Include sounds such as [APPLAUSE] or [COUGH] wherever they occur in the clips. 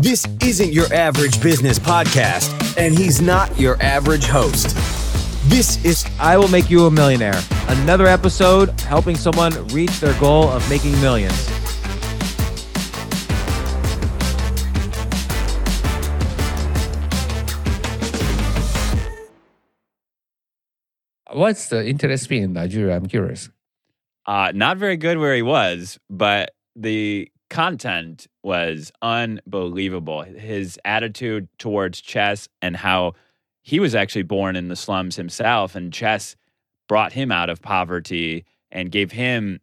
This isn't your average business podcast, and he's not your average host. This is I Will Make You a Millionaire. Another episode helping someone reach their goal of making millions. What's the interest me in Nigeria? I'm curious. Uh, not very good where he was, but the content was unbelievable. His attitude towards chess and how he was actually born in the slums himself, and chess brought him out of poverty and gave him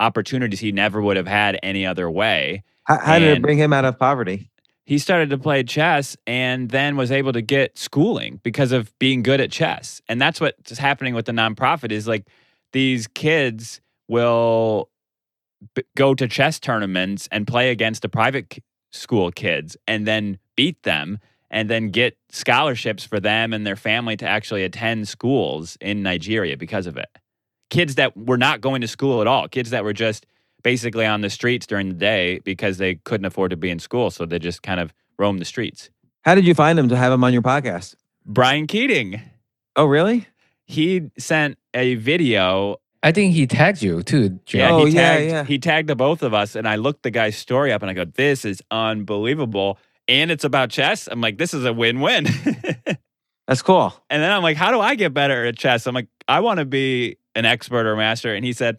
opportunities he never would have had any other way. How, how did it bring him out of poverty? He started to play chess and then was able to get schooling because of being good at chess. And that's what's happening with the nonprofit is like these kids will b- go to chess tournaments and play against the private k- school kids and then beat them and then get scholarships for them and their family to actually attend schools in Nigeria because of it. Kids that were not going to school at all, kids that were just basically on the streets during the day because they couldn't afford to be in school. So they just kind of roamed the streets. How did you find him to have him on your podcast? Brian Keating, Oh, really? he sent a video I think he tagged you too, Jay. Yeah, Oh, he yeah, tagged yeah. he tagged the both of us, and I looked the guy's story up, and I go, "This is unbelievable." And it's about chess. I'm like, "This is a win-win." [LAUGHS] That's cool. and then I'm like, "How do I get better at chess?" I'm like, "I want to be an expert or master." And he said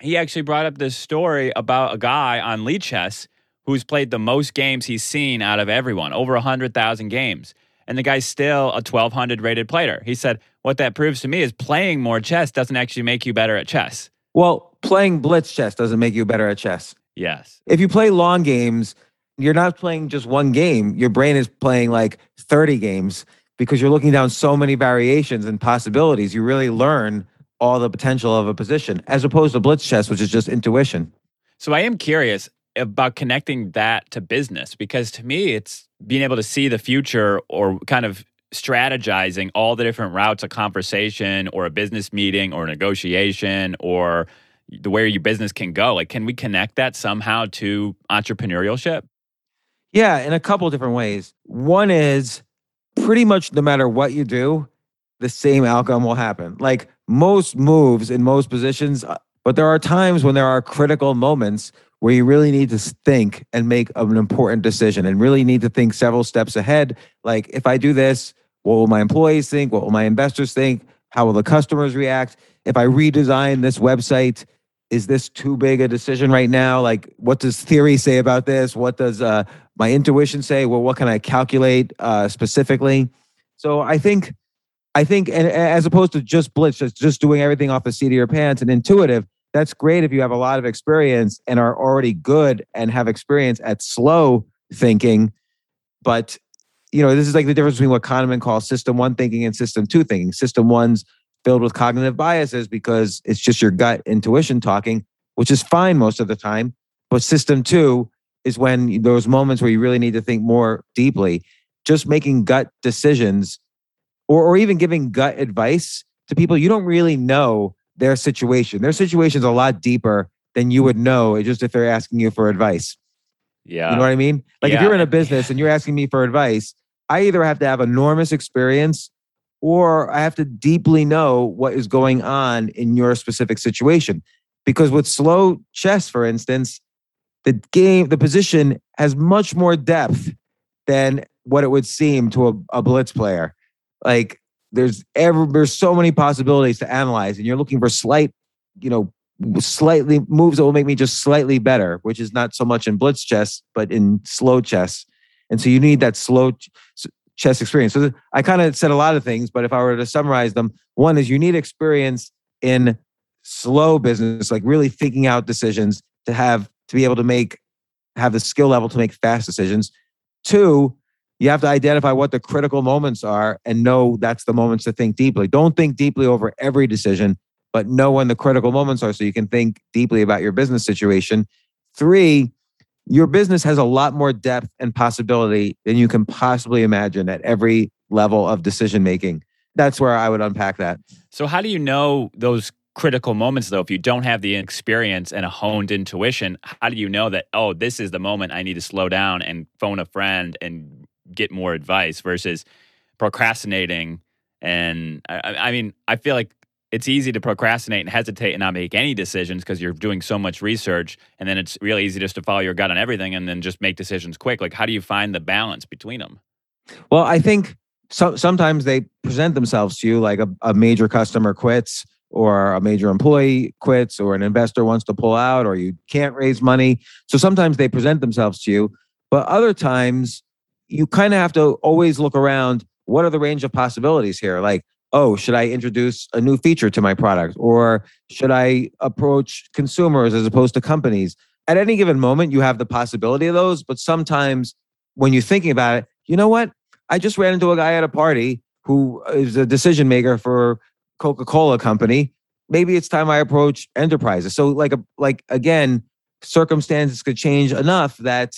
he actually brought up this story about a guy on Lichess who's played the most games he's seen out of everyone, over hundred thousand games. And the guy's still a 1200 rated player. He said, What that proves to me is playing more chess doesn't actually make you better at chess. Well, playing blitz chess doesn't make you better at chess. Yes. If you play long games, you're not playing just one game. Your brain is playing like 30 games because you're looking down so many variations and possibilities. You really learn all the potential of a position as opposed to blitz chess, which is just intuition. So I am curious about connecting that to business because to me, it's being able to see the future or kind of strategizing all the different routes of conversation or a business meeting or negotiation or the where your business can go. Like, can we connect that somehow to entrepreneurship? Yeah, in a couple different ways. One is pretty much no matter what you do, the same outcome will happen. Like most moves in most positions, uh, but there are times when there are critical moments where you really need to think and make an important decision and really need to think several steps ahead. Like, if I do this, what will my employees think? What will my investors think? How will the customers react? If I redesign this website, is this too big a decision right now? Like, what does theory say about this? What does uh, my intuition say? Well, what can I calculate uh, specifically? So I think, I think, and as opposed to just blitz, just just doing everything off the seat of your pants and intuitive, that's great if you have a lot of experience and are already good and have experience at slow thinking. But you know, this is like the difference between what Kahneman calls system one thinking and system two thinking. System one's filled with cognitive biases because it's just your gut intuition talking, which is fine most of the time. But system two is when those moments where you really need to think more deeply, just making gut decisions or, or even giving gut advice to people you don't really know their situation. Their situation's a lot deeper than you would know eh, just if they're asking you for advice. Yeah. You know what I mean? Like if you're in a business and you're asking me for advice, I either have to have enormous experience or I have to deeply know what is going on in your specific situation. Because with slow chess, for instance, the game, the position has much more depth than what it would seem to a, a blitz player. Like there's ever there's so many possibilities to analyze, and you're looking for slight, you know, slightly moves that will make me just slightly better, which is not so much in blitz chess, but in slow chess. And so you need that slow ch- chess experience. So I kind of said a lot of things, but if I were to summarize them, one is you need experience in slow business, like really thinking out decisions to have to be able to make have the skill level to make fast decisions. Two, you have to identify what the critical moments are and know that's the moments to think deeply. Don't think deeply over every decision, but know when the critical moments are so you can think deeply about your business situation. Three, your business has a lot more depth and possibility than you can possibly imagine at every level of decision making. That's where I would unpack that. So, how do you know those critical moments, though? If you don't have the experience and a honed intuition, how do you know that, oh, this is the moment I need to slow down and phone a friend and get more advice versus procrastinating? And I, I mean, I feel like it's easy to procrastinate and hesitate and not make any decisions because you're doing so much research and then it's really easy just to follow your gut on everything and then just make decisions quick. Like how do you find the balance between them well i think so, sometimes they present themselves to you like a, a major customer quits or a major employee quits or an investor wants to pull out or you can't raise money. So sometimes they present themselves to you but other times you kind of have to always look around what are the range of possibilities here like oh, should I introduce a new feature to my product? Or should I approach consumers as opposed to companies? At any given moment, you have the possibility of those. But sometimes when you're thinking about it, you know what? I just ran into a guy at a party who is a decision maker for Coca Cola Company. Maybe it's time I approach enterprises. So, like, a, like again, circumstances could change enough that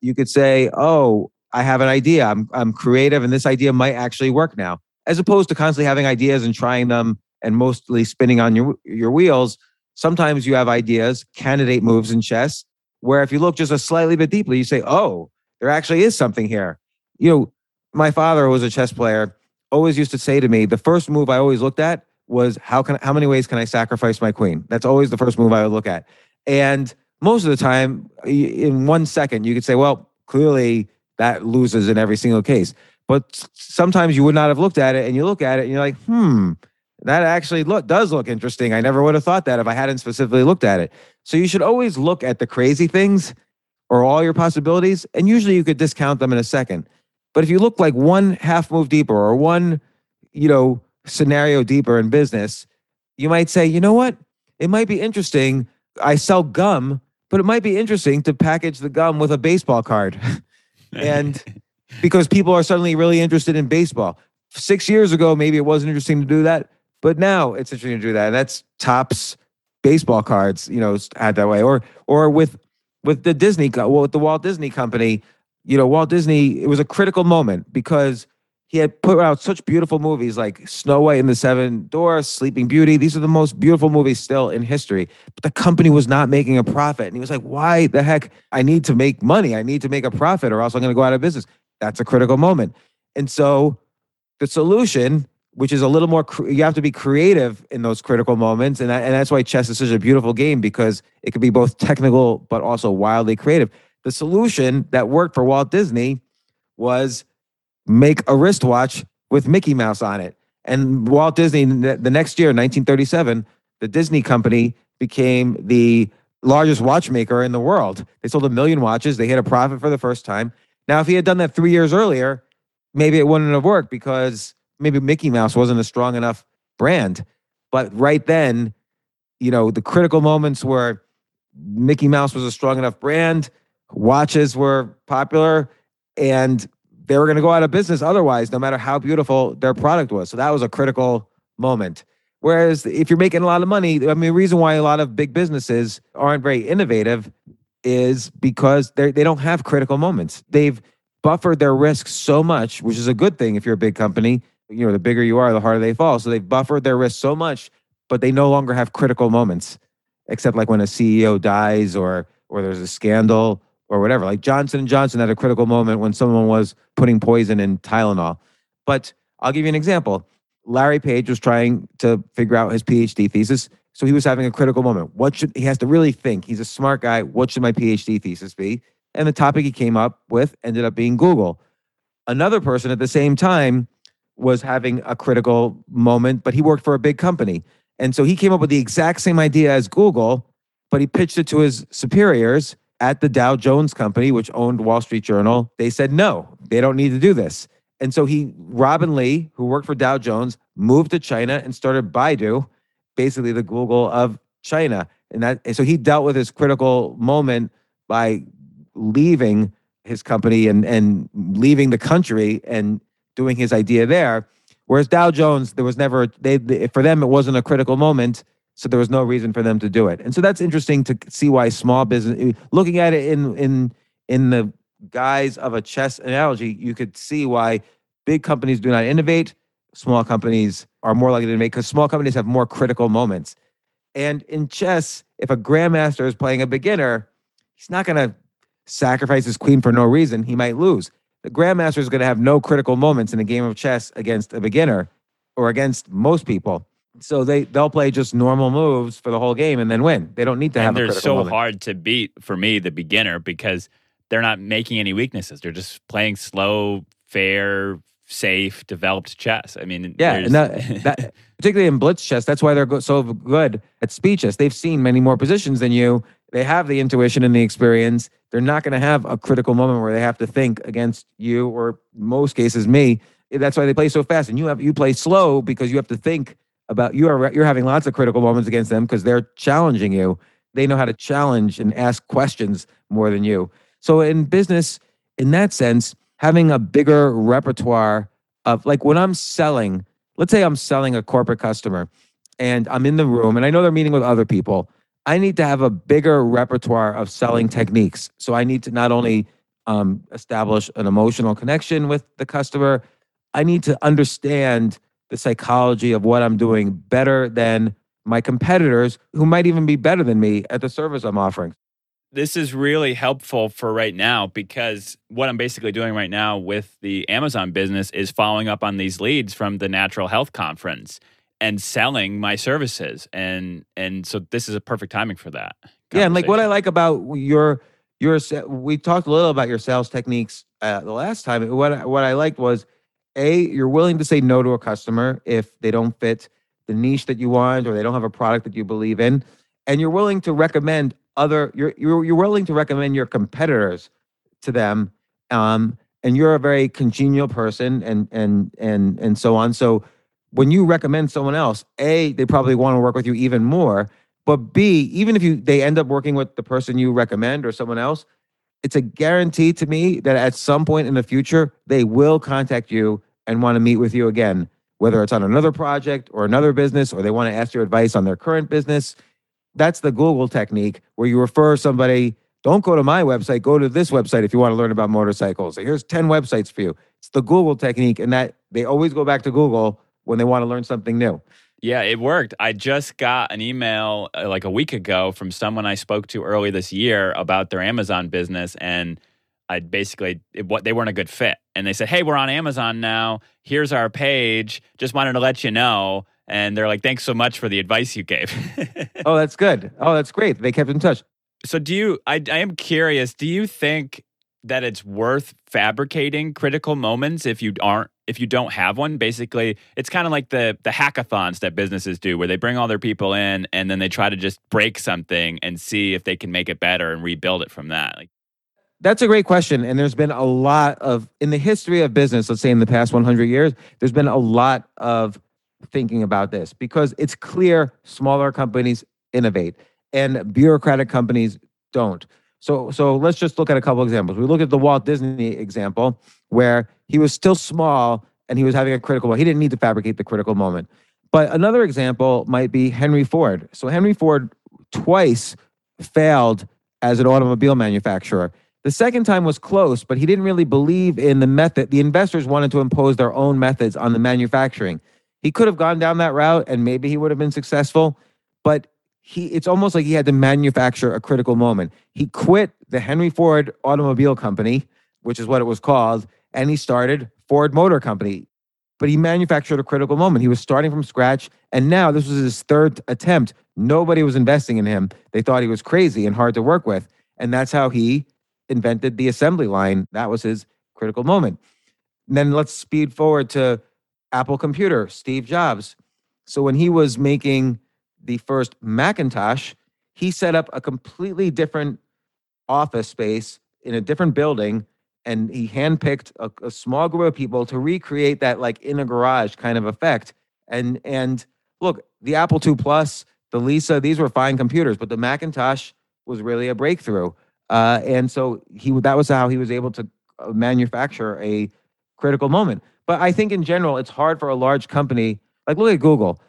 you could say, "Oh, I have an idea. I'm I'm creative, and this idea might actually work now." as opposed to constantly having ideas and trying them and mostly spinning on your your wheels. Sometimes you have ideas, candidate moves in chess, where if you look just a slightly bit deeply, you say, "Oh, there actually is something here." You know, my father, who was a chess player, always used to say to me, the first move I always looked at was how can how many ways can I sacrifice my queen? That's always the first move I would look at. And most of the time, in one second, you could say, well, clearly that loses in every single case. But sometimes you would not have looked at it, and you look at it, and you're like, hmm, that actually look does look interesting. I never would have thought that if I hadn't specifically looked at it. So you should always look at the crazy things or all your possibilities, and usually you could discount them in a second. But if you look like one half move deeper or one, you know, scenario deeper in business, you might say, you know what? It might be interesting. I sell gum, but it might be interesting to package the gum with a baseball card. [LAUGHS] and because people are suddenly really interested in baseball. Six years ago, maybe it wasn't interesting to do that, but now it's interesting to do that. And that's Topps baseball cards, you know, had that way. Or or with with the Disney, well, with the Walt Disney Company, you know, Walt Disney. It was a critical moment because he had put out such beautiful movies like Snow White and the Seven Dwarfs, Sleeping Beauty. These are the most beautiful movies still in history. But the company was not making a profit. And he was like, why the heck? I need to make money. I need to make a profit or else I'm going to go out of business. That's a critical moment. And so the solution, which is a little more, you have to be creative in those critical moments. And, that, and that's why chess is such a beautiful game because it can be both technical, but also wildly creative. The solution that worked for Walt Disney was make a wristwatch with Mickey Mouse on it. And Walt Disney, the next year, 1937, the Disney company became the largest watchmaker in the world. They sold a million watches. They hit a profit for the first time. Now, if he had done that three years earlier, maybe it wouldn't have worked because maybe Mickey Mouse wasn't a strong enough brand. But right then, you know, the critical moments where Mickey Mouse was a strong enough brand, watches were popular, and they were going to go out of business otherwise, no matter how beautiful their product was. So that was a critical moment. Whereas if you're making a lot of money, I mean, the reason why a lot of big businesses aren't very innovative is because they they don't have critical moments. They've buffered their risk so much, which is a good thing if you're a big company. You know, the bigger you are, the harder they fall. So they've buffered their risk so much, but they no longer have critical moments, except like when a CEO dies or or there's a scandal or whatever. Like Johnson and Johnson had a critical moment when someone was putting poison in Tylenol. But I'll give you an example. Larry Page was trying to figure out his PhD thesis. So he was having a critical moment. What should he has to really think? He's a smart guy. What should my PhD thesis be? And the topic he came up with ended up being Google. Another person at the same time was having a critical moment, but he worked for a big company. And so he came up with the exact same idea as Google, but he pitched it to his superiors at the Dow Jones Company, which owned Wall Street Journal. They said, no, they don't need to do this. And so he, Robin Li, who worked for Dow Jones, moved to China and started Baidu, basically the Google of China. And that, and so he dealt with his critical moment by leaving his company and and leaving the country and doing his idea there. Whereas Dow Jones, there was never they, they for them it wasn't a critical moment, so there was no reason for them to do it. And so that's interesting to see why small business, eh, looking at it in in in the guise of a chess analogy, you could see why big companies do not innovate, small companies are more likely to innovate because small companies have more critical moments. And in chess, if a grandmaster is playing a beginner, he's not going to sacrifice his queen for no reason. He might lose. The grandmaster is going to have no critical moments in a game of chess against a beginner or against most people. So they they'll play just normal moves for the whole game and then win. They don't need to have. and a they're so moment. hard to beat for me, the beginner, because they're not making any weaknesses. They're just playing slow, fair, safe, developed chess. I mean, Yeah, and that, [LAUGHS] that particularly in blitz chess, that's why they're so good at speed chess. They've seen many more positions than you. They have the intuition and the experience. They're not going to have a critical moment where they have to think against you, or most cases me. That's why they play so fast. And you have you play slow because you have to think about you are you're having lots of critical moments against them because they're challenging you. They know how to challenge and ask questions more than you. So in business, in that sense, having a bigger repertoire of like when I'm selling, let's say I'm selling a corporate customer and I'm in the room and I know they're meeting with other people. I need to have a bigger repertoire of selling techniques. So I need to not only um, establish an emotional connection with the customer, I need to understand the psychology of what I'm doing better than my competitors who might even be better than me at the service I'm offering. this is really helpful for right now because what I'm basically doing right now with the Amazon business is following up on these leads from the Natural Health Conference and selling my services. And and so this is a perfect timing for that. Yeah, and like what I like about your your we talked a little about your sales techniques uh, the last time. What what I liked was a you're willing to say no to a customer if they don't fit the niche that you want or they don't have a product that you believe in, and you're willing to recommend other you're you're, you're willing to recommend your competitors to them. Um, and you're a very congenial person, and and and and so on. So when you recommend someone else, a they probably want to work with you even more. But B, even if you they end up working with the person you recommend or someone else, it's a guarantee to me that at some point in the future they will contact you and want to meet with you again, whether it's on another project or another business, or they want to ask your advice on their current business. That's the Google technique where you refer somebody. Don't go to my website. Go to this website if you want to learn about motorcycles. Here's 10 websites for you. It's the Google technique, and that they always go back to Google when they want to learn something new. Yeah, it worked. I just got an email uh, like a week ago from someone I spoke to early this year about their Amazon business, and I basically what they weren't a good fit. And they said, "Hey, we're on Amazon now. Here's our page. Just wanted to let you know." And they're like, "Thanks so much for the advice you gave." [LAUGHS] Oh, that's good. Oh, that's great. They kept in touch. so, do you? I, I am curious. Do you think that it's worth fabricating critical moments if you aren't if you don't have one basically it's kind of like the the hackathons that businesses do where they bring all their people in and then they try to just break something and see if they can make it better and rebuild it from that like That's a great question. And there's been a lot of, in the history of business, let's say in the past 100 years, there's been a lot of thinking about this because it's clear smaller companies innovate and bureaucratic companies don't. So, so let's just look at a couple examples. We look at the Walt Disney example where he was still small and he was having a critical moment. He didn't need to fabricate the critical moment. But another example might be Henry Ford. So Henry Ford twice failed as an automobile manufacturer. The second time was close, but he didn't really believe in the method. The investors wanted to impose their own methods on the manufacturing. He could have gone down that route and maybe he would have been successful, but he it's almost like he had to manufacture a critical moment. He quit the Henry Ford Automobile Company, which is what it was called, and he started Ford Motor Company. but he manufactured a critical moment. He was starting from scratch, and now this was his third attempt. Nobody was investing in him. They thought he was crazy and hard to work with, and that's how he invented the assembly line. That was his critical moment. And then let's speed forward to Apple Computer, Steve Jobs. So when he was making the first Macintosh, he set up a completely different office space in a different building and he handpicked a, a small group of people to recreate that like in a garage kind of effect. And and look, the Apple II Plus, the Lisa, these were fine computers, but the Macintosh was really a breakthrough. Uh, and so he that was how he was able to uh, manufacture a critical moment. But I think in general, it's hard for a large company like look at Google.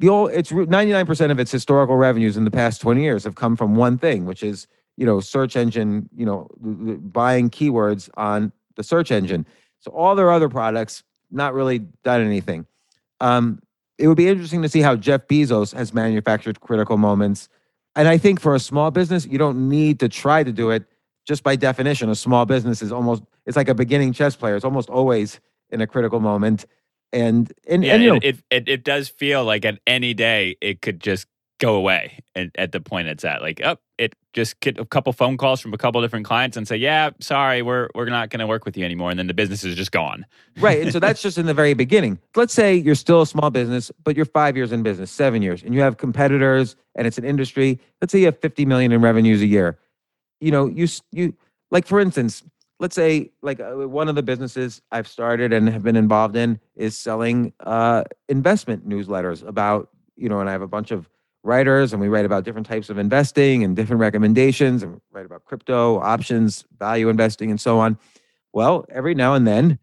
The old, it's 99% of its historical revenues in the past 20 years have come from one thing, which is you know search engine you know buying keywords on the search engine so all their other products not really done anything um, it would be interesting to see how jeff bezos has manufactured critical moments and i think for a small business you don't need to try to do it. Just by definition a small business is almost it's like a beginning chess player. It's almost always in a critical moment. And and, Yeah, and you know, it, it, it it does feel like at any day it could just go away at, at the point it's at. Like, up, it just get a couple phone calls from a couple different clients and say, "Yeah, sorry, we're we're not going to work with you anymore," and then the business is just gone. right. And so that's just in the very beginning. Let's say you're still a small business, but you're five years in business, seven years, and you have competitors and it's an industry. Let's say you have 50 million in revenues a year. You know, you, you, like for instance, let's say like uh, one of the businesses I've started and have been involved in is selling uh, investment newsletters about, you know, and I have a bunch of writers and we write about different types of investing and different recommendations and write about crypto, options, value investing, and so on. Well, every now and then,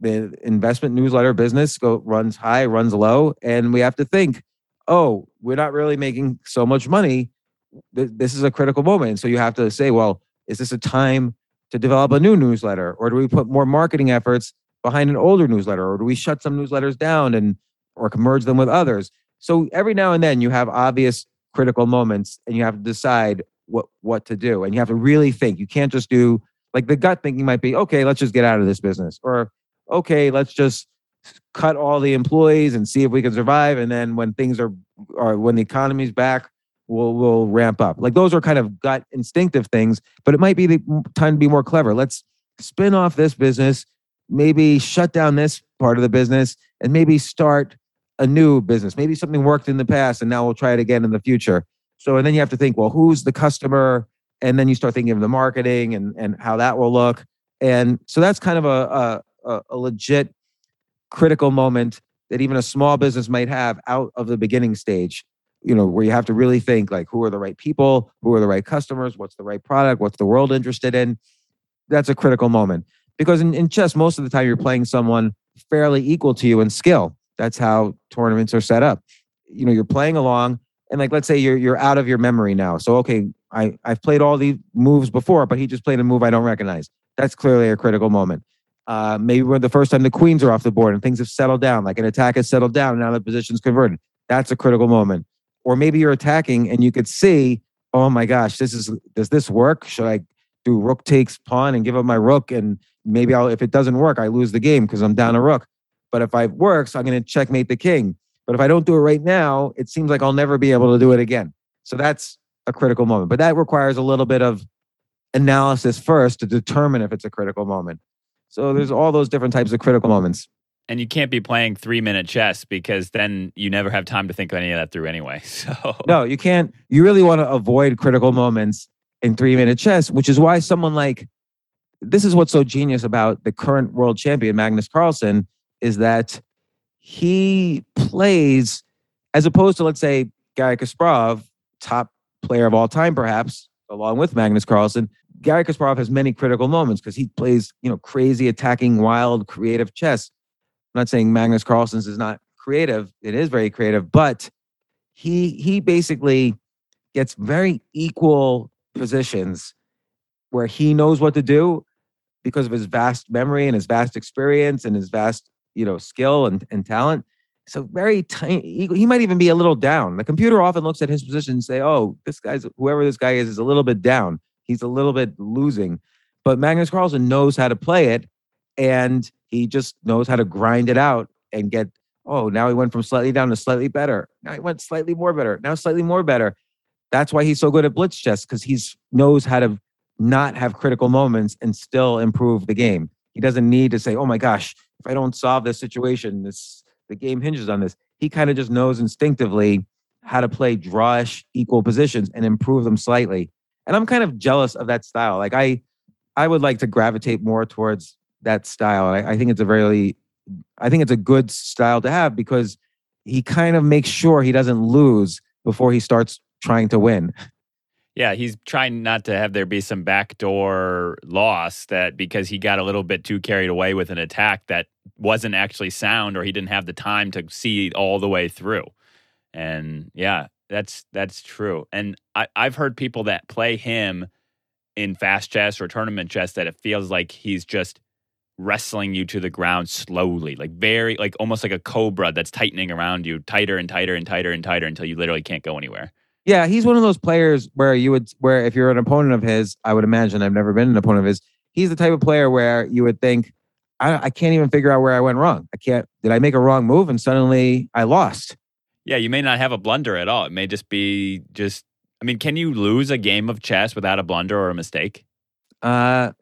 the investment newsletter business go runs high, runs low, and we have to think, oh, we're not really making so much money. This is a critical moment. And so you have to say, well, is this a time to develop a new newsletter, or do we put more marketing efforts behind an older newsletter, or do we shut some newsletters down and or merge them with others? So every now and then you have obvious critical moments, and you have to decide what what to do, and you have to really think. You can't just do like the gut thinking might be, okay, let's just get out of this business, or okay, let's just cut all the employees and see if we can survive. And then when things are, or when the economy's back, we'll we'll ramp up. Like those are kind of gut instinctive things, but it might be the time to be more clever. Let's spin off this business, maybe shut down this part of the business, and maybe start a new business. Maybe something worked in the past, and now we'll try it again in the future. So, and then you have to think, well, who's the customer? And then you start thinking of the marketing and and how that will look. And so that's kind of a a, a- legit critical moment that even a small business might have out of the beginning stage you know where you have to really think like who are the right people who are the right customers what's the right product what's the world interested in that's a critical moment because in, in chess most of the time you're playing someone fairly equal to you in skill that's how tournaments are set up you know you're playing along and like let's say you're you're out of your memory now so okay i i've played all these moves before but he just played a move i don't recognize that's clearly a critical moment uh, maybe we're the first time the queens are off the board and things have settled down, like an attack has settled down. Now the position's converted. That's a critical moment. Or maybe you're attacking and you could see, oh my gosh, this is does this work? Should I do rook takes pawn and give up my rook? And maybe I'll if it doesn't work, I lose the game because I'm down a rook. But if it works, I'm going to checkmate the king. But if I don't do it right now, it seems like I'll never be able to do it again. So that's a critical moment. But that requires a little bit of analysis first to determine if it's a critical moment. So there's all those different types of critical moments. And you can't be playing three minute chess because then you never have time to think any of that through anyway. [LAUGHS] So No, you can't. You really want to avoid critical moments in three minute chess, which is why someone like this is what's so genius about the current world champion, Magnus Carlsen, is that he plays as opposed to, let's say, Gary Kasparov, top player of all time, perhaps, along with Magnus Carlsen. Gary Kasparov has many critical moments because he plays, you know, crazy, attacking, wild, creative chess. I'm not saying Magnus Carlsen's is not creative; it is very creative, but he he basically gets very equal positions where he knows what to do because of his vast memory and his vast experience and his vast you know skill and, and talent so very tiny he, he might even be a little down the computer often looks at his position and say oh this guy's whoever this guy is is a little bit down he's a little bit losing but magnus carlsen knows how to play it and he just knows how to grind it out and get, oh, now he went from slightly down to slightly better. Now he went slightly more better. Now slightly more better. That's why he's so good at blitz chess because he's knows how to not have critical moments and still improve the game. He doesn't need to say, "Oh my gosh, if I don't solve this situation, this the game hinges on this." He kind of just knows instinctively how to play drawish equal positions and improve them slightly. And I'm kind of jealous of that style. Like I I would like to gravitate more towards that style. I, I think it's a very I think it's a good style to have because he kind of makes sure he doesn't lose before he starts trying to win. Yeah, he's trying not to have there be some backdoor loss that because he got a little bit too carried away with an attack that wasn't actually sound or he didn't have the time to see all the way through. And yeah, that's that's true. And I, I've heard people that play him in fast chess or tournament chess that it feels like he's just wrestling you to the ground slowly, like very like almost like a cobra that's tightening around you, tighter and tighter and tighter and tighter until you literally can't go anywhere. Yeah, he's one of those players where you would where if you're an opponent of his, I would imagine I've never been an opponent of his. He's the type of player where you would think, I, I can't even figure out where I went wrong. I can't. Did I make a wrong move and suddenly I lost? Yeah, you may not have a blunder at all. It may just be just. I mean, can you lose a game of chess without a blunder or a mistake? Uh,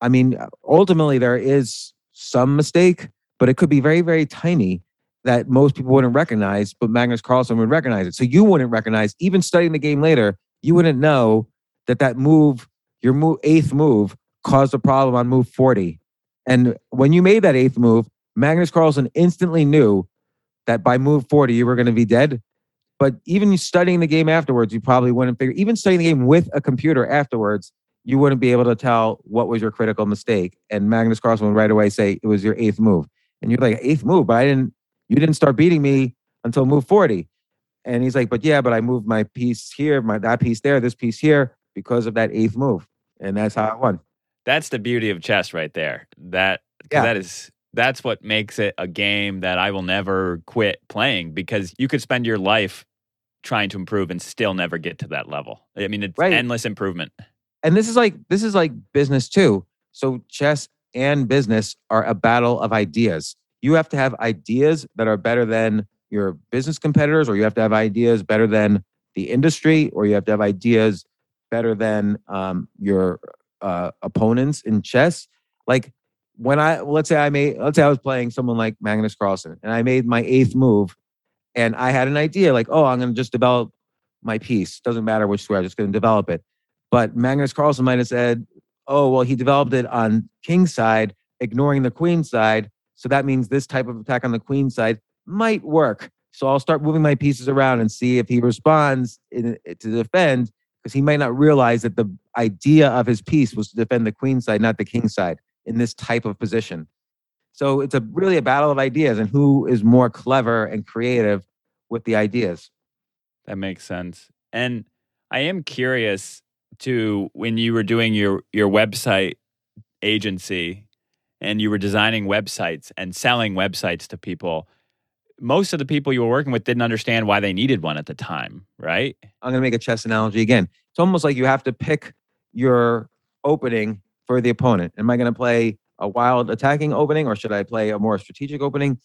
I mean, ultimately there is some mistake, but it could be very, very tiny that most people wouldn't recognize, but Magnus Carlsen would recognize it. So you wouldn't recognize, even studying the game later, you wouldn't know that that move, your move, eighth move, caused a problem on move 40. And when you made that eighth move, Magnus Carlsen instantly knew that by move 40, you were going to be dead. But even studying the game afterwards, you probably wouldn't figure, even studying the game with a computer afterwards, you wouldn't be able to tell what was your critical mistake. And Magnus Carlsen would right away say it was your eighth move. And you're like, eighth move, but I didn't you didn't start beating me until move 40. And he's like, but yeah, but I moved my piece here, my that piece there, this piece here because of that eighth move. And that's how I won. That's the beauty of chess right there. That yeah. that is that's what makes it a game that I will never quit playing because you could spend your life trying to improve and still never get to that level. I mean, it's right. endless improvement. And this is like this is like business too. So chess and business are a battle of ideas you have to have ideas that are better than your business competitors, or you have to have ideas better than the industry, or you have to have ideas better than um, your uh, opponents in chess. Like when I let's say I made let's say I was playing someone like Magnus Carlsen and I made my eighth move, and I had an idea like, oh, I'm going to just develop my piece. Doesn't matter which square, I'm just going to develop it. But Magnus Carlsen might have said, oh, well, he developed it on king side, ignoring the queen side. So that means this type of attack on the queen side might work. So I'll start moving my pieces around and see if he responds in, eh, to defend, because he might not realize that the idea of his piece was to defend the queen side, not the king side, in this type of position. So it's a really a battle of ideas and who is more clever and creative with the ideas. That makes sense. And I am curious to when you were doing your your website agency and you were designing websites and selling websites to people, most of the people you were working with didn't understand why they needed one at the time, right? I'm going to make a chess analogy again. It's almost like you have to pick your opening for the opponent. Am I going to play a wild attacking opening or should I play a more strategic opening?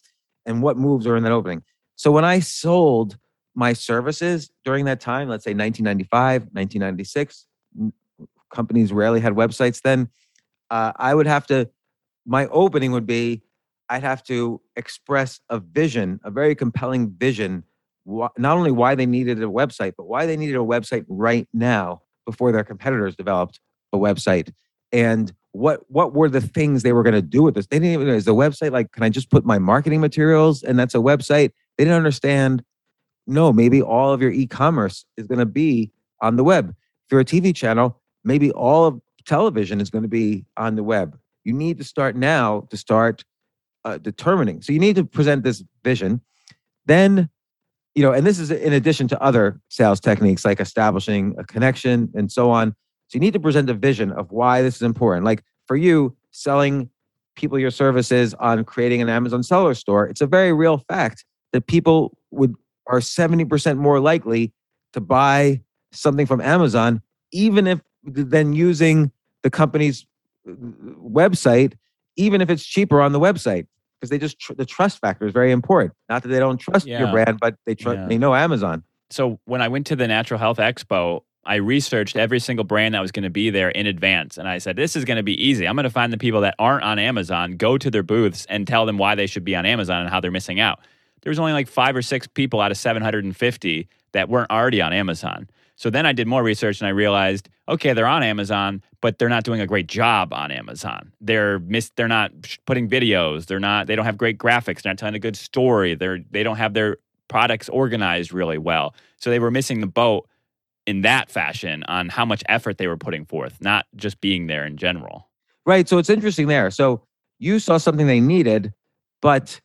And what moves are in that opening? So when I sold my services during that time, let's say 1995, 1996, companies rarely had websites then. Uh, I would have to my opening would be I'd have to express a vision, a very compelling vision, not only why they needed a website, but why they needed a website right now before their competitors developed a website. And what what were the things they were going to do with this? They didn't even know is the website like, can I just put my marketing materials and that's a website? They didn't understand. No, maybe all of your e-commerce is going to be on the web. If you're a TV channel, maybe all of television is going to be on the web you need to start now to start uh, determining. So you need to present this vision. Then, you know, and this is in addition to other sales techniques like establishing a connection and so on. So you need to present a vision of why this is important. Like for you, selling people your services on creating an Amazon seller store, it's a very real fact that people would are 70% more likely to buy something from Amazon, even if than using the company's website, even if it's cheaper on the website. because they just tr- the trust factor is very important. Not that they don't trust your brand, but they trust Yeah. they know Amazon. so when I went to the Natural Health Expo, I researched every single brand that was going to be there in advance. And I said, this is going to be easy. I'm going to find the people that aren't on Amazon, go to their booths, and tell them why they should be on Amazon and how they're missing out. There was only like five or six people out of 750 that weren't already on Amazon. So then I did more research and I realized, okay, they're on Amazon, but they're not doing a great job on Amazon. They're miss, they're not putting videos. They're not. They don't have great graphics. They're not telling a good story. They're they don't have their products organized really well. So they were missing the boat in that fashion on how much effort they were putting forth, not just being there in general. Right. So it's interesting there. So you saw something they needed, but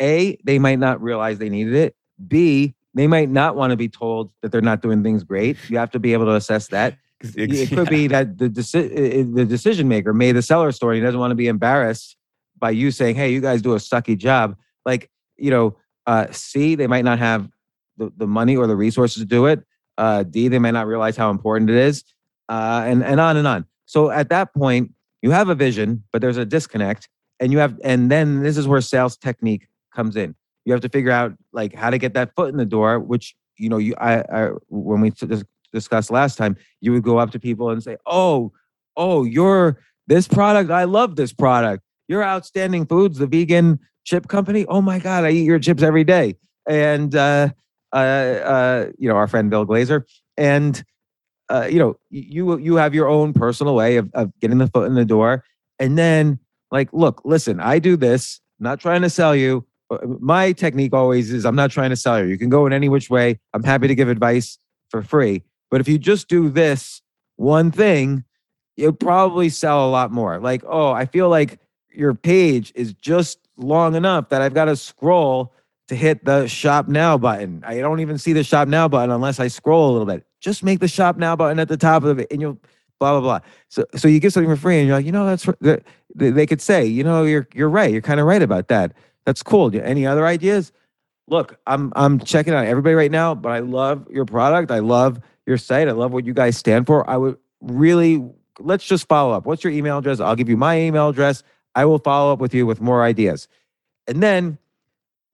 A, they might not realize they needed it. B, they might not want to be told that they're not doing things great. You have to be able to assess that. It could be that the deci- the decision maker made the seller story. He doesn't want to be embarrassed by you saying, "Hey, you guys do a sucky job." Like you know, uh, C, they might not have the, the money or the resources to do it. Uh, D, they might not realize how important it is, uh, and and on and on. So at that point, you have a vision, but there's a disconnect, and you have, and then this is where sales technique comes in. You have to figure out like how to get that foot in the door, which you know, you I, I when we discussed last time, you would go up to people and say, "Oh, oh, you're this product. I love this product. You're outstanding foods, the vegan chip company. Oh my god, I eat your chips every day." And uh, uh, uh, you know, our friend Bill Glazer, and uh, you know, you you have your own personal way of of getting the foot in the door, and then like, look, listen, I do this. I'm not trying to sell you. My technique always is I'm not trying to sell you. You can go in any which way. I'm happy to give advice for free. But if you just do this one thing, you'll probably sell a lot more. Like, oh, I feel like your page is just long enough that I've got to scroll to hit the shop now button. I don't even see the shop now button unless I scroll a little bit. Just make the shop now button at the top of it and you'll blah blah blah. So so you get something for free and you're like, you know, that's they could say, you know, you're you're right. You're kind of right about that. That's cool. Any other ideas? Look, I'm I'm checking out everybody right now, but I love your product. I love your site. I love what you guys stand for. I would really let's just follow up. What's your email address? I'll give you my email address. I will follow up with you with more ideas. And then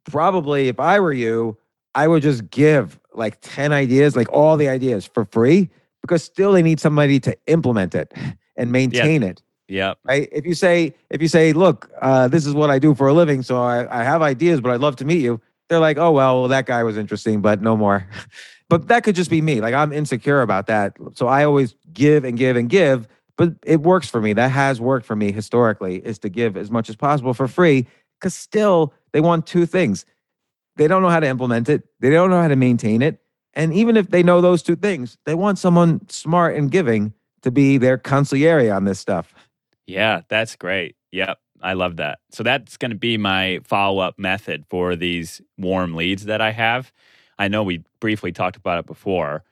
probably if I were you, I would just give like 10 ideas, like all the ideas for free, because still they need somebody to implement it [LAUGHS] and maintain it. Yep. Right. If you say, if you say, look, uh, this is what I do for a living, so I, I have ideas, but I'd love to meet you. They're like, oh well, well, that guy was interesting, but no more. [LAUGHS] but that could just be me. Like I'm insecure about that. So I always give and give and give, but it works for me. That has worked for me historically, is to give as much as possible for free. Cause still they want two things. They don't know how to implement it. They don't know how to maintain it. And even if they know those two things, they want someone smart and giving to be their consigliere on this stuff. Yeah, that's great. Yep. I love that. So that's going to be my follow up method for these warm leads that I have. I know we briefly talked about it before.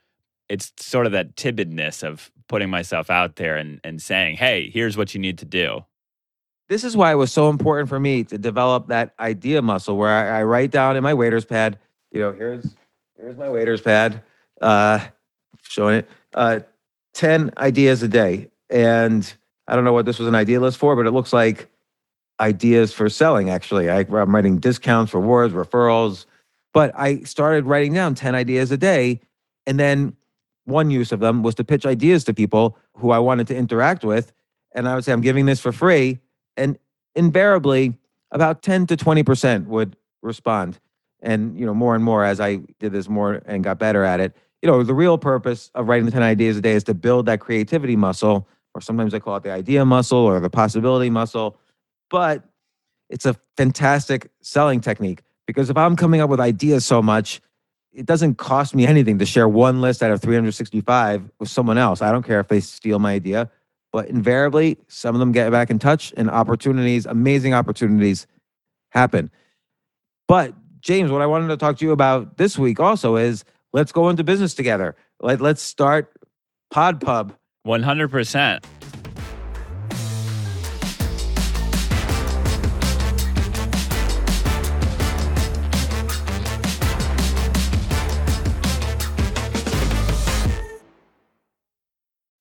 It's sort of that timidness of putting myself out there and, and saying, hey, here's what you need to do. This is why it was so important for me to develop that idea muscle where I, I write down in my waiter's pad, you know, here's here's my waiter's pad, uh, showing it, uh, 10 ideas a day. And I don't know what this was an idea list for, but it looks like ideas for selling, actually. I, I'm writing discounts, rewards, referrals. But I started writing down 10 ideas a day. And then one use of them was to pitch ideas to people who I wanted to interact with. And I would say, I'm giving this for free. And invariably, about 10 to 20% would respond. And, you know, more and more as I did this more and got better at it, you know, the real purpose of writing the 10 ideas a day is to build that creativity muscle, or sometimes I call it the idea muscle or the possibility muscle. But it's a fantastic selling technique because if I'm coming up with ideas so much, it doesn't cost me anything to share one list out of 365 with someone else. I don't care if they steal my idea, but invariably, some of them get back in touch and opportunities, amazing opportunities happen. But James, what I wanted to talk to you about this week also is let's go into business together. Let, let's start PodPub. 100%.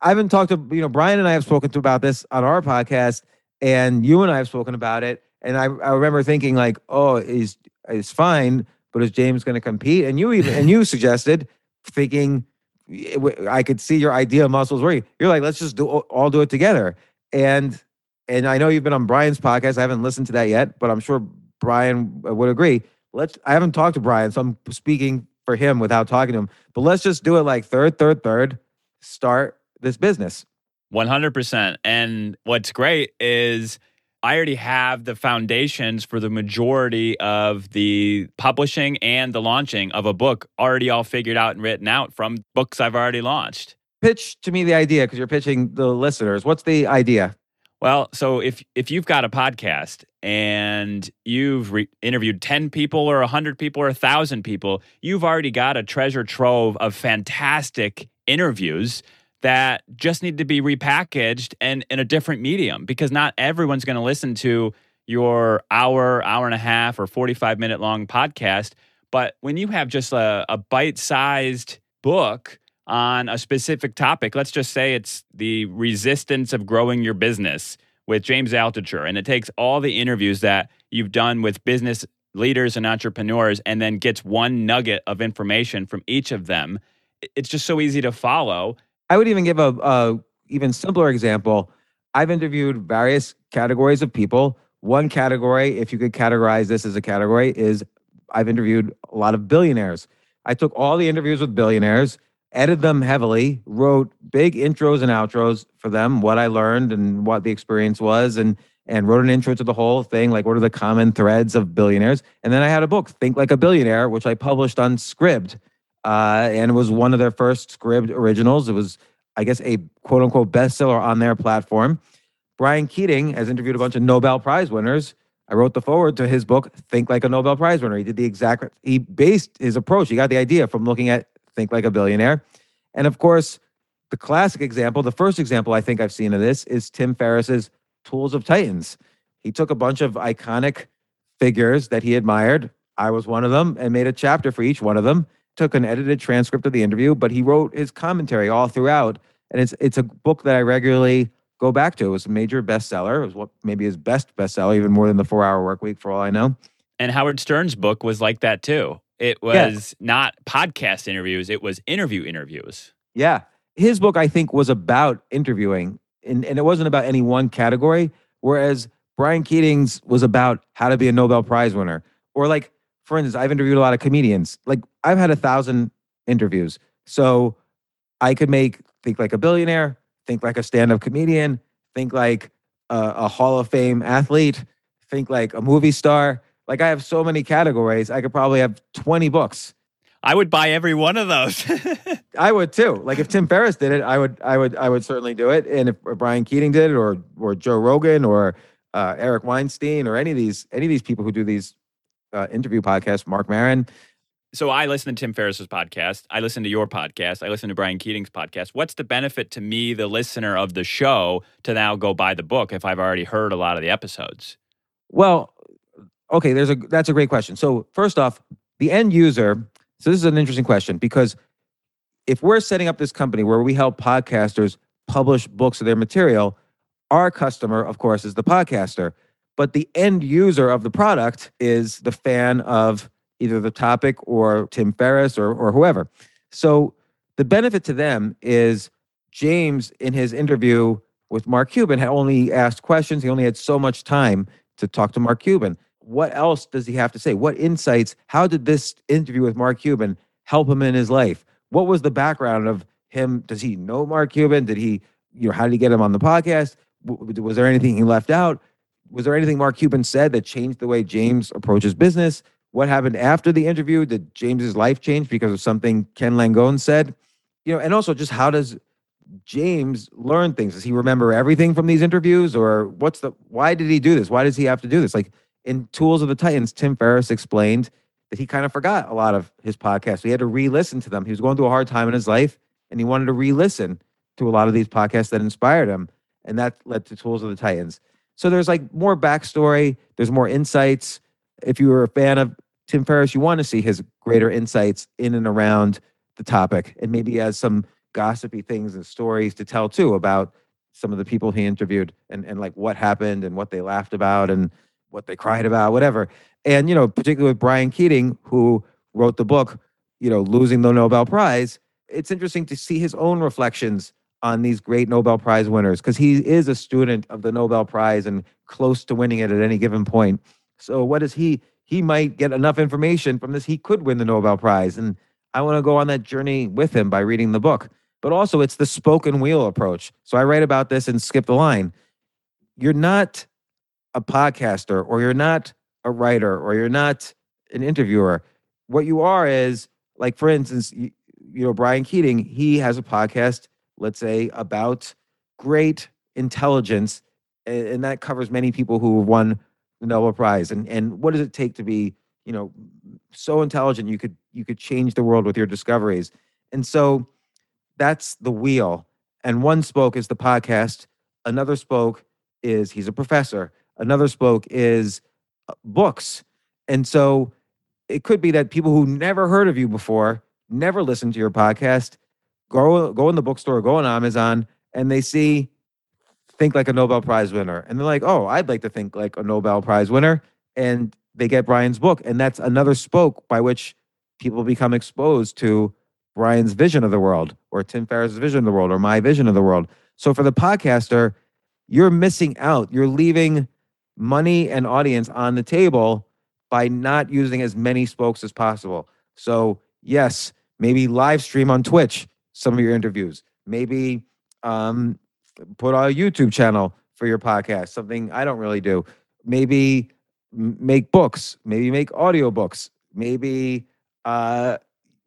I haven't talked to you know Brian and I have spoken to about this on our podcast, and you and I have spoken about it. And I, I remember thinking like, oh, is is fine, but is James going to compete? And you even and you [LAUGHS] suggested thinking I could see your idea of muscles where you're like, let's just do all do it together. And and I know you've been on Brian's podcast. I haven't listened to that yet, but I'm sure Brian uh, would agree. Let's. I haven't talked to Brian, so I'm speaking for him without talking to him. But let's just do it like third, third, third. Start this business. 100%. And what's great is I already have the foundations for the majority of the publishing and the launching of a book already all figured out and written out from books I've already launched. Pitch to me the idea because you're pitching the listeners. What's the idea? Well, so if if you've got a podcast and you've re- interviewed 10 people or 100 people or 1000 people, you've already got a treasure trove of fantastic interviews that just need to be repackaged and in a different medium because not everyone's going to listen to your hour, hour and a half, or 45 minute long podcast. But when you have just a, a bite sized book on a specific topic, let's just say it's the resistance of growing your business with James Altucher, and it takes all the interviews that you've done with business leaders and entrepreneurs and then gets one nugget of information from each of them. It's just so easy to follow I would even give a, a even simpler example. I've interviewed various categories of people. One category, if you could categorize this as a category, is I've interviewed a lot of billionaires. I took all the interviews with billionaires, edited them heavily, wrote big intros and outros for them, what I learned and what the experience was, and and wrote an intro to the whole thing, like what are the common threads of billionaires. And then I had a book, Think Like a Billionaire, which I published on Scribd uh, and it was one of their first Scribd originals. It was, I guess, a quote unquote bestseller on their platform. Brian Keating has interviewed a bunch of Nobel Prize winners. I wrote the forward to his book, Think Like a Nobel Prize Winner. He did the exact, he based his approach. He got the idea from looking at Think Like a Billionaire. And of course, the classic example, the first example I think I've seen of this is Tim Ferriss's Tools of Titans. He took a bunch of iconic figures that he admired. I was one of them and made a chapter for each one of them took an edited transcript of the interview, but he wrote his commentary all throughout. And it's it's a book that I regularly go back to. It was a major bestseller. It was what maybe his best bestseller, even more than the Four Hour Work Week, for all I know. And Howard Stern's book was like that too. It was yeah. not podcast interviews; it was interview interviews. Yeah, his book I think was about interviewing, and and it wasn't about any one category. Whereas Brian Keating's was about how to be a Nobel Prize winner, or like for instance, I've interviewed a lot of comedians. Like I've had a thousand interviews. So I could make think like a billionaire, think like a stand-up comedian, think like a, a Hall of Fame athlete, think like a movie star. Like I have so many categories. I could probably have 20 books. I would buy every one of those. [LAUGHS] I would too. Like if Tim Ferriss did it, I would, I would, I would certainly do it. And if Brian Keating did it, or or Joe Rogan, or uh, Eric Weinstein, or any of these, any of these people who do these uh, interview podcast, Marc Maron. So I listen to Tim Ferriss's podcast. I listen to your podcast. I listen to Brian Keating's podcast. What's the benefit to me, the listener of the show, to now go buy the book if I've already heard a lot of the episodes? Well, okay, there's a that's a great question. So first off, the end user. So this is an interesting question because if we're setting up this company where we help podcasters publish books of their material, our customer, of course, is the podcaster but the end user of the product is the fan of either the topic or Tim Ferriss or, or whoever. So the benefit to them is James, in his interview with Mark Cuban, had only asked questions. He only had so much time to talk to Mark Cuban. What else does he have to say? What insights? How did this interview with Mark Cuban help him in his life? What was the background of him? Does he know Mark Cuban? Did he, you know, how did he get him on the podcast? Was there anything he left out? Was there anything Mark Cuban said that changed the way James approaches business? What happened after the interview? Did James's life change because of something Ken Langone said? You know, and also just how does James learn things? Does he remember everything from these interviews, or what's the why did he do this? Why does he have to do this? Like in Tools of the Titans, Tim Ferriss explained that he kind of forgot a lot of his podcasts. So he had to re-listen to them. He was going through a hard time in his life, and he wanted to re-listen to a lot of these podcasts that inspired him, and that led to Tools of the Titans. So there's like more backstory. There's more insights. If you were a fan of Tim Ferriss, you want to see his greater insights in and around the topic, and maybe he has some gossipy things and stories to tell too about some of the people he interviewed and, and like what happened and what they laughed about and what they cried about, whatever. And, you know, particularly with Brian Keating, who wrote the book, you know, losing the Nobel Prize, it's interesting to see his own reflections on these great Nobel Prize winners because he is a student of the Nobel Prize and close to winning it at any given point. So, what is he? He might get enough information from this, he could win the Nobel Prize. And I want to go on that journey with him by reading the book. But also, it's the spoken wheel approach. So, I write about this and skip the line. You're not a podcaster, or you're not a writer, or you're not an interviewer. What you are is, like, for instance, you, you know, Brian Keating, he has a podcast let's say, about great intelligence, and that covers many people who have won the Nobel Prize. And and what does it take to be, you know, so intelligent you could you could change the world with your discoveries? And so that's the wheel. And one spoke is the podcast. Another spoke is he's a professor. Another spoke is uh, books. And so it could be that people who never heard of you before, never listened to your podcast, go go in the bookstore, go on Amazon, and they see think like a Nobel Prize winner, and they're like, "Oh, I'd like to think like a Nobel Prize winner," and they get Brian's book, and that's another spoke by which people become exposed to Brian's vision of the world, or Tim Ferriss's vision of the world, or my vision of the world. So for the podcaster, you're missing out. You're leaving money and audience on the table by not using as many spokes as possible. So yes, maybe live stream on Twitch some of your interviews. Maybe um, put on a YouTube channel for your podcast, something I don't really do. Maybe make books, maybe make audiobooks, maybe uh,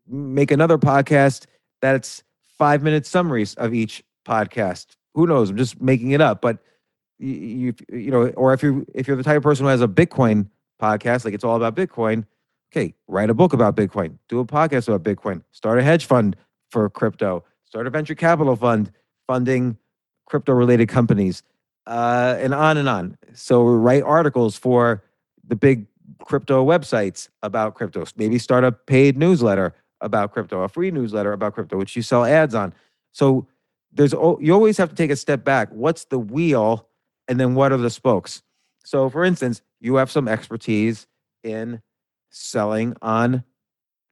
make another podcast that's five minute summaries of each podcast. Who knows? I'm just making it up, but you, you, you know, or if you're if you're the type of person who has a Bitcoin podcast, like it's all about Bitcoin, okay, write a book about Bitcoin, do a podcast about Bitcoin, start a hedge fund for crypto, start a venture capital fund funding crypto related companies, uh, and on and on. So write articles for the big crypto websites about crypto. Maybe start a paid newsletter about crypto, a free newsletter about crypto, which you sell ads on. So there's you always have to take a step back. What's the wheel, and then what are the spokes? So, for instance, you have some expertise in selling on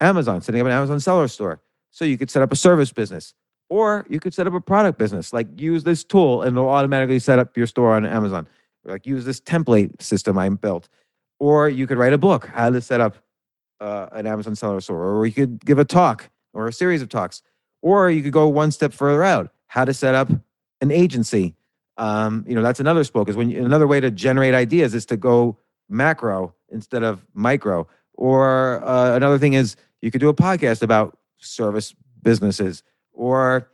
Amazon, setting up an Amazon seller store. So you could set up a service business or you could set up a product business. Like use this tool and it'll automatically set up your store on Amazon. Like use this template system I built. Or you could write a book, how to set up uh, an Amazon seller store. Or you could give a talk or a series of talks. Or you could go one step further out, how to set up an agency. Um, you know, that's another spoke is when you, another way to generate ideas is to go macro instead of micro. Or uh, another thing is you could do a podcast about service businesses. Or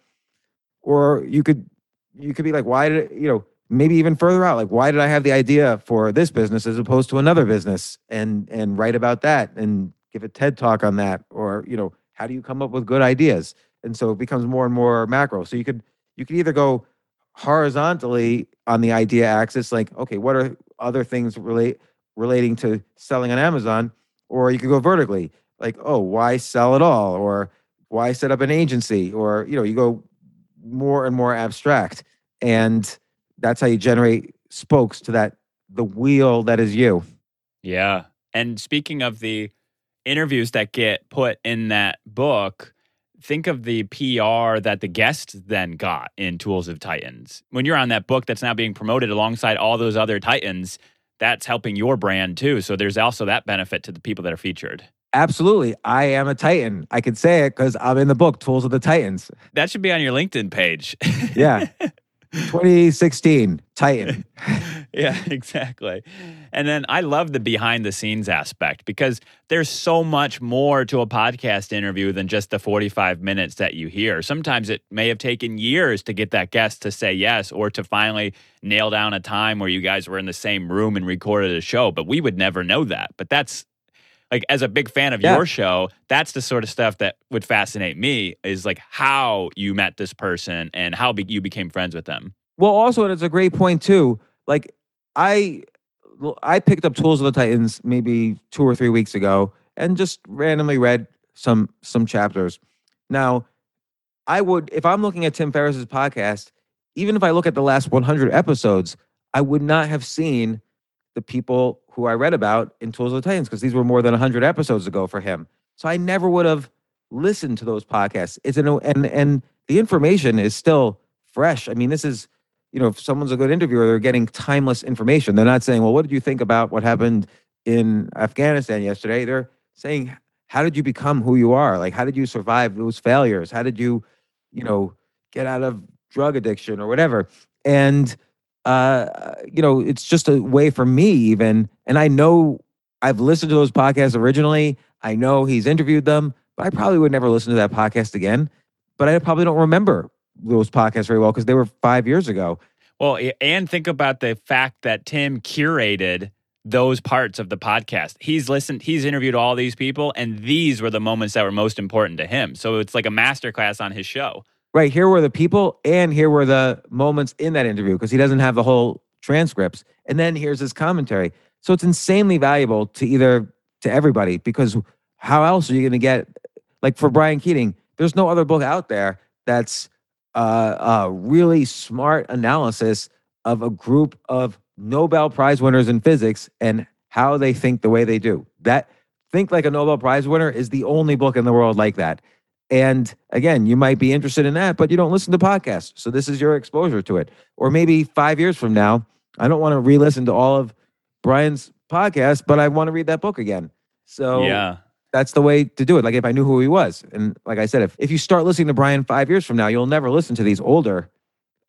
or you could you could be like why did you know maybe even further out like why did i have the idea for this business as opposed to another business? And and write about that and give a ted talk on that. Or you know how do you come up with good ideas? And so it becomes more and more macro. So you could you could either go horizontally on the idea axis like okay what are other things relate relating to selling on amazon? Or you could go vertically like, oh, why sell it all? Or why set up an agency? Or, you know, you go more and more abstract. And that's how you generate spokes to that, the wheel that is you. Yeah. And speaking of the interviews that get put in that book, think of the PR that the guests then got in Tools of Titans. When you're on that book that's now being promoted alongside all those other Titans, that's helping your brand too. So there's also that benefit to the people that are featured. Absolutely. I am a Titan. I can say it because I'm in the book, Tools of the Titans. That should be on your LinkedIn page. yeah. [LAUGHS] 2016, Titan. [LAUGHS] Yeah, exactly. And then I love the behind the scenes aspect because there's so much more to a podcast interview than just the 45 minutes that you hear. Sometimes it may have taken years to get that guest to say yes or to finally nail down a time where you guys were in the same room and recorded a show, but we would never know that. But that's like as a big fan of Yeah. your show, that's the sort of stuff that would fascinate me is like how you met this person and how be- you became friends with them. Well, also, and it's a great point too. Like I, I picked up Tools of the Titans maybe two or three weeks ago, and just randomly read some some chapters. Now, I would if I'm looking at Tim Ferriss's podcast, even if I look at the last 100 episodes, I would not have seen the people who I read about in Tools of the Titans because these were more than 100 episodes ago for him. So I never would have listened to those podcasts. It's an and and the information is still fresh. I mean, this is you know, if someone's a good interviewer, they're getting timeless information. They're not saying, "Well, what did you think about what happened in Afghanistan yesterday?" They're saying, "How did you become who you are? Like, how did you survive those failures? How did you, you know, get out of drug addiction or whatever?" And uh, you know, it's just a way for me even, and I know I've listened to those podcasts originally. I know he's interviewed them, but I probably would never listen to that podcast again. But I probably don't remember those podcasts very well because they were five years ago. Well, and think about the fact that Tim curated those parts of the podcast. He's listened, he's interviewed all these people, and these were the moments that were most important to him. So it's like a masterclass on his show. Right here were the people, and here were the moments in that interview because he doesn't have the whole transcripts. And then here's his commentary. So it's insanely valuable to either to everybody because how else are you going to get like for Brian Keating? There's no other book out there that's uh, a really smart analysis of a group of Nobel Prize winners in physics and how they think the way they do. That Think Like a Nobel Prize Winner is the only book in the world like that. And again, you might be interested in that, but you don't listen to podcasts. So this is your exposure to it. Or maybe five years from now, I don't want to re listen to all of Brian's podcast, but I want to read that book again. So yeah. that's the way to do it. Like if I knew who he was. And like I said, if, if you start listening to Brian five years from now, you'll never listen to these older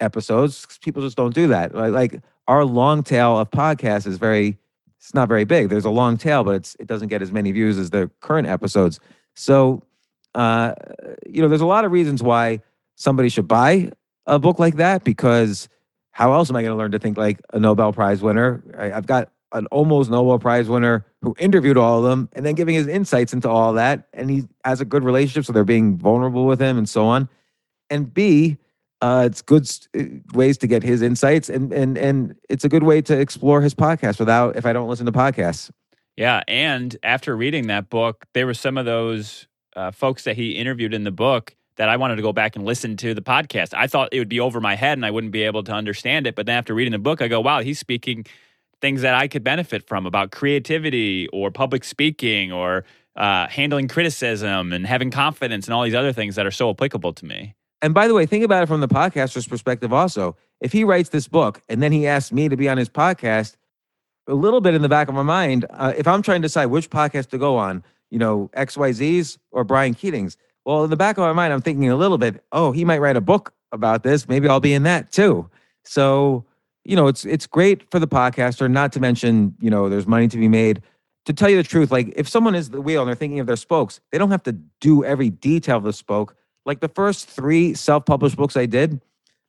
episodes. People just don't do that. Like, like our long tail of podcasts is very, it's not very big. There's a long tail, but it's it doesn't get as many views as the current episodes. So, uh, you know, there's a lot of reasons why somebody should buy a book like that because how else am I going to learn to think like a Nobel Prize winner? I, I've got an almost Nobel Prize winner who interviewed all of them and then giving his insights into all that. And he has a good relationship. So they're being vulnerable with him and so on. And B, uh, it's good s- uh, ways to get his insights and, and, and it's a good way to explore his podcast without, if I don't listen to podcasts. Yeah. And after reading that book, there were some of those uh, folks that he interviewed in the book that I wanted to go back and listen to the podcast. I thought it would be over my head and I wouldn't be able to understand it. But then after reading the book, I go, wow, he's speaking things that I could benefit from about creativity or public speaking or uh, handling criticism and having confidence and all these other things that are so applicable to me. And by the way, think about it from the podcaster's perspective also. If he writes this book and then he asks me to be on his podcast, a little bit in the back of my mind, uh, if I'm trying to decide which podcast to go on, you know, XYZ's or Brian Keating's, well, in the back of my mind, I'm thinking a little bit, oh, he might write a book about this. Maybe I'll be in that too. So, you know, it's it's great for the podcaster, not to mention, you know, there's money to be made. To tell you the truth, like if someone is the wheel and they're thinking of their spokes, they don't have to do every detail of the spoke. Like the first three self-published books I did,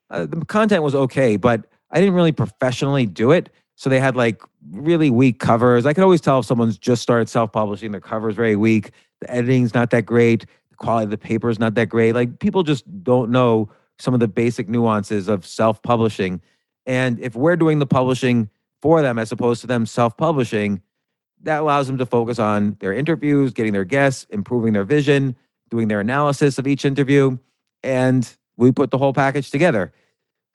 uh, the content was okay, but I didn't really professionally do it. So they had like really weak covers. I could always tell if someone's just started self-publishing, their cover is very weak, the editing's not that great, the quality of the paper is not that great. Like people just don't know some of the basic nuances of self-publishing. And if we're doing the publishing for them as opposed to them self-publishing, that allows them to focus on their interviews, getting their guests, improving their vision, doing their analysis of each interview, and we put the whole package together.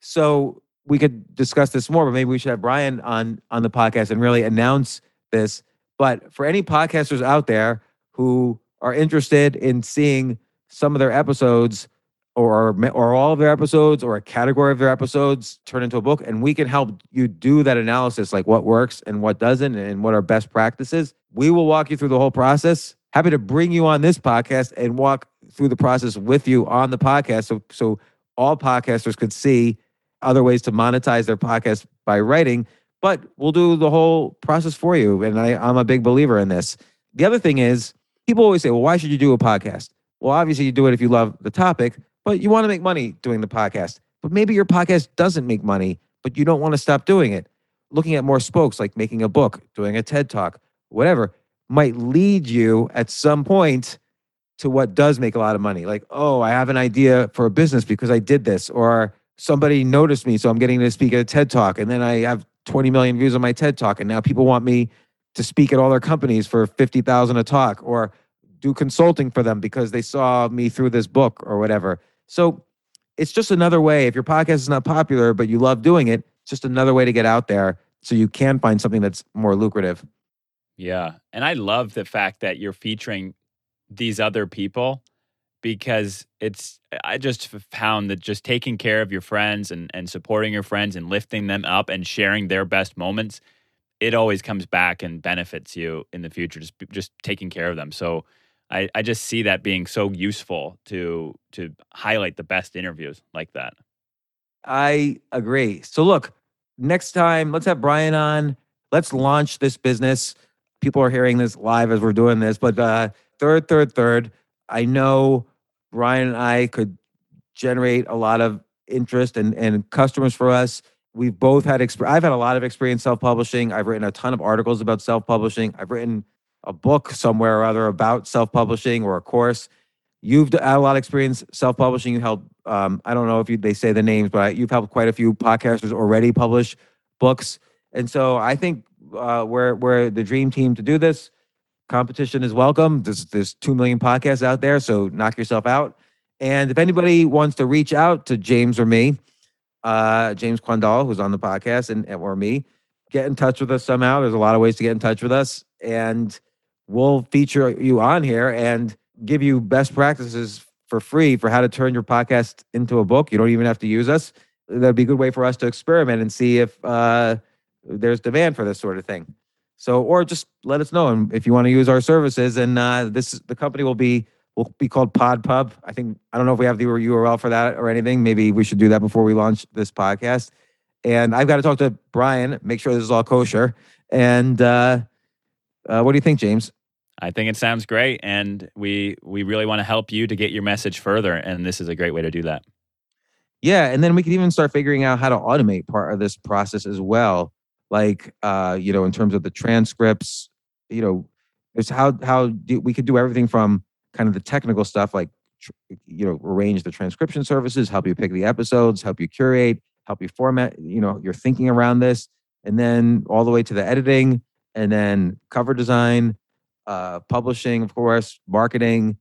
So we could discuss this more, but maybe we should have Brian on on the podcast and really announce this. But for any podcasters out there who are interested in seeing some of their episodes or or all of their episodes or a category of their episodes turn into a book and we can help you do that analysis like what works and what doesn't and what are best practices we will walk you through the whole process happy to bring you on this podcast and walk through the process with you on the podcast so so all podcasters could see other ways to monetize their podcast by writing but we'll do the whole process for you. And I, I'm a big believer in this. The other thing is, people always say, well, why should you do a podcast? Well, obviously, you do it if you love the topic, but you want to make money doing the podcast. But maybe your podcast doesn't make money, but you don't want to stop doing it. Looking at more spokes, like making a book, doing a TED talk, whatever, might lead you at some point to what does make a lot of money. Like, oh, I have an idea for a business because I did this, or somebody noticed me, so I'm getting to speak at a TED talk, and then I have 20 million views on my TED talk, and now people want me to speak at all their companies for 50,000 a talk, or do consulting for them because they saw me through this book or whatever. So it's just another way. If your podcast is not popular, but you love doing it, it's just another way to get out there so you can find something that's more lucrative. Yeah. And I love the fact that you're featuring these other people because it's I just found that just taking care of your friends and and supporting your friends and lifting them up and sharing their best moments, it always comes back and benefits you in the future just just taking care of them. So I, I just see that being so useful to to highlight the best interviews like that. I agree. So look, next time let's have Brian on. Let's launch this business. People are hearing this live as we're doing this, but uh, third, third, third. I know Brian and I could generate a lot of interest and, and customers for us. We've both had exp- I've had a lot of experience self-publishing. I've written a ton of articles about self-publishing. I've written a book somewhere or other about self-publishing or a course. You've had a lot of experience self-publishing. You helped. Um, I don't know if you, they say the names, but you've helped quite a few podcasters already publish books. And so I think uh, we're we're the dream team to do this. Competition is welcome. There's there's two million podcasts out there, so knock yourself out. And if anybody wants to reach out to James or me, uh, James Quandahl, who's on the podcast, and or me, get in touch with us somehow. There's a lot of ways to get in touch with us, and we'll feature you on here and give you best practices for free for how to turn your podcast into a book. You don't even have to use us. That'd be a good way for us to experiment and see if uh, there's demand for this sort of thing. So, or just let us know and if you want to use our services. And uh, this the company will be will be called PodPub. I think I don't know if we have the URL for that or anything. Maybe we should do that before we launch this podcast. And I've got to talk to Brian, make sure this is all kosher. And uh, uh, what do you think, James? I think it sounds great, and we we really want to help you to get your message further, and this is a great way to do that. Yeah, and then we could even start figuring out how to automate part of this process as well. Like, uh, you know, in terms of the transcripts, you know, it's how how do, we could do everything from kind of the technical stuff, like tr- you know, arrange the transcription services, help you pick the episodes, help you curate, help you format, you know, your thinking around this, and then all the way to the editing, and then cover design, uh, publishing, of course, marketing,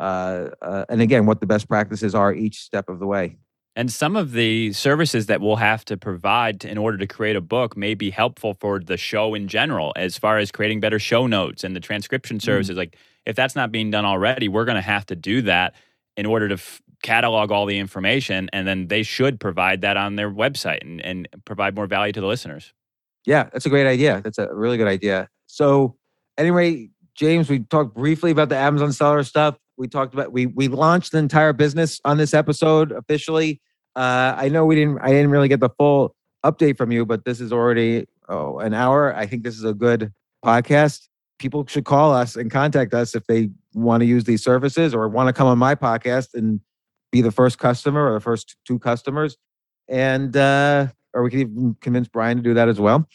uh, uh, and again, what the best practices are each step of the way. And some of the services that we'll have to provide in order to create a book may be helpful for the show in general, as far as creating better show notes and the transcription mm-hmm. services. Like, if that's not being done already, we're going to have to do that in order to f- catalog all the information. And then they should provide that on their website and, and provide more value to the listeners. Yeah, that's a great idea. That's a really good idea. So, anyway, James, we talked briefly about the Amazon seller stuff. We talked about we we launched the entire business on this episode officially. Uh, I know we didn't. I didn't really get the full update from you, but this is already oh, an hour. I think this is a good podcast. People should call us and contact us if they want to use these services or want to come on my podcast and be the first customer or the first two customers. And uh, or we can even convince Brian to do that as well.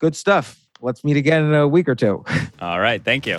Good stuff. Let's meet again in a week or two. [LAUGHS] All right. Thank you.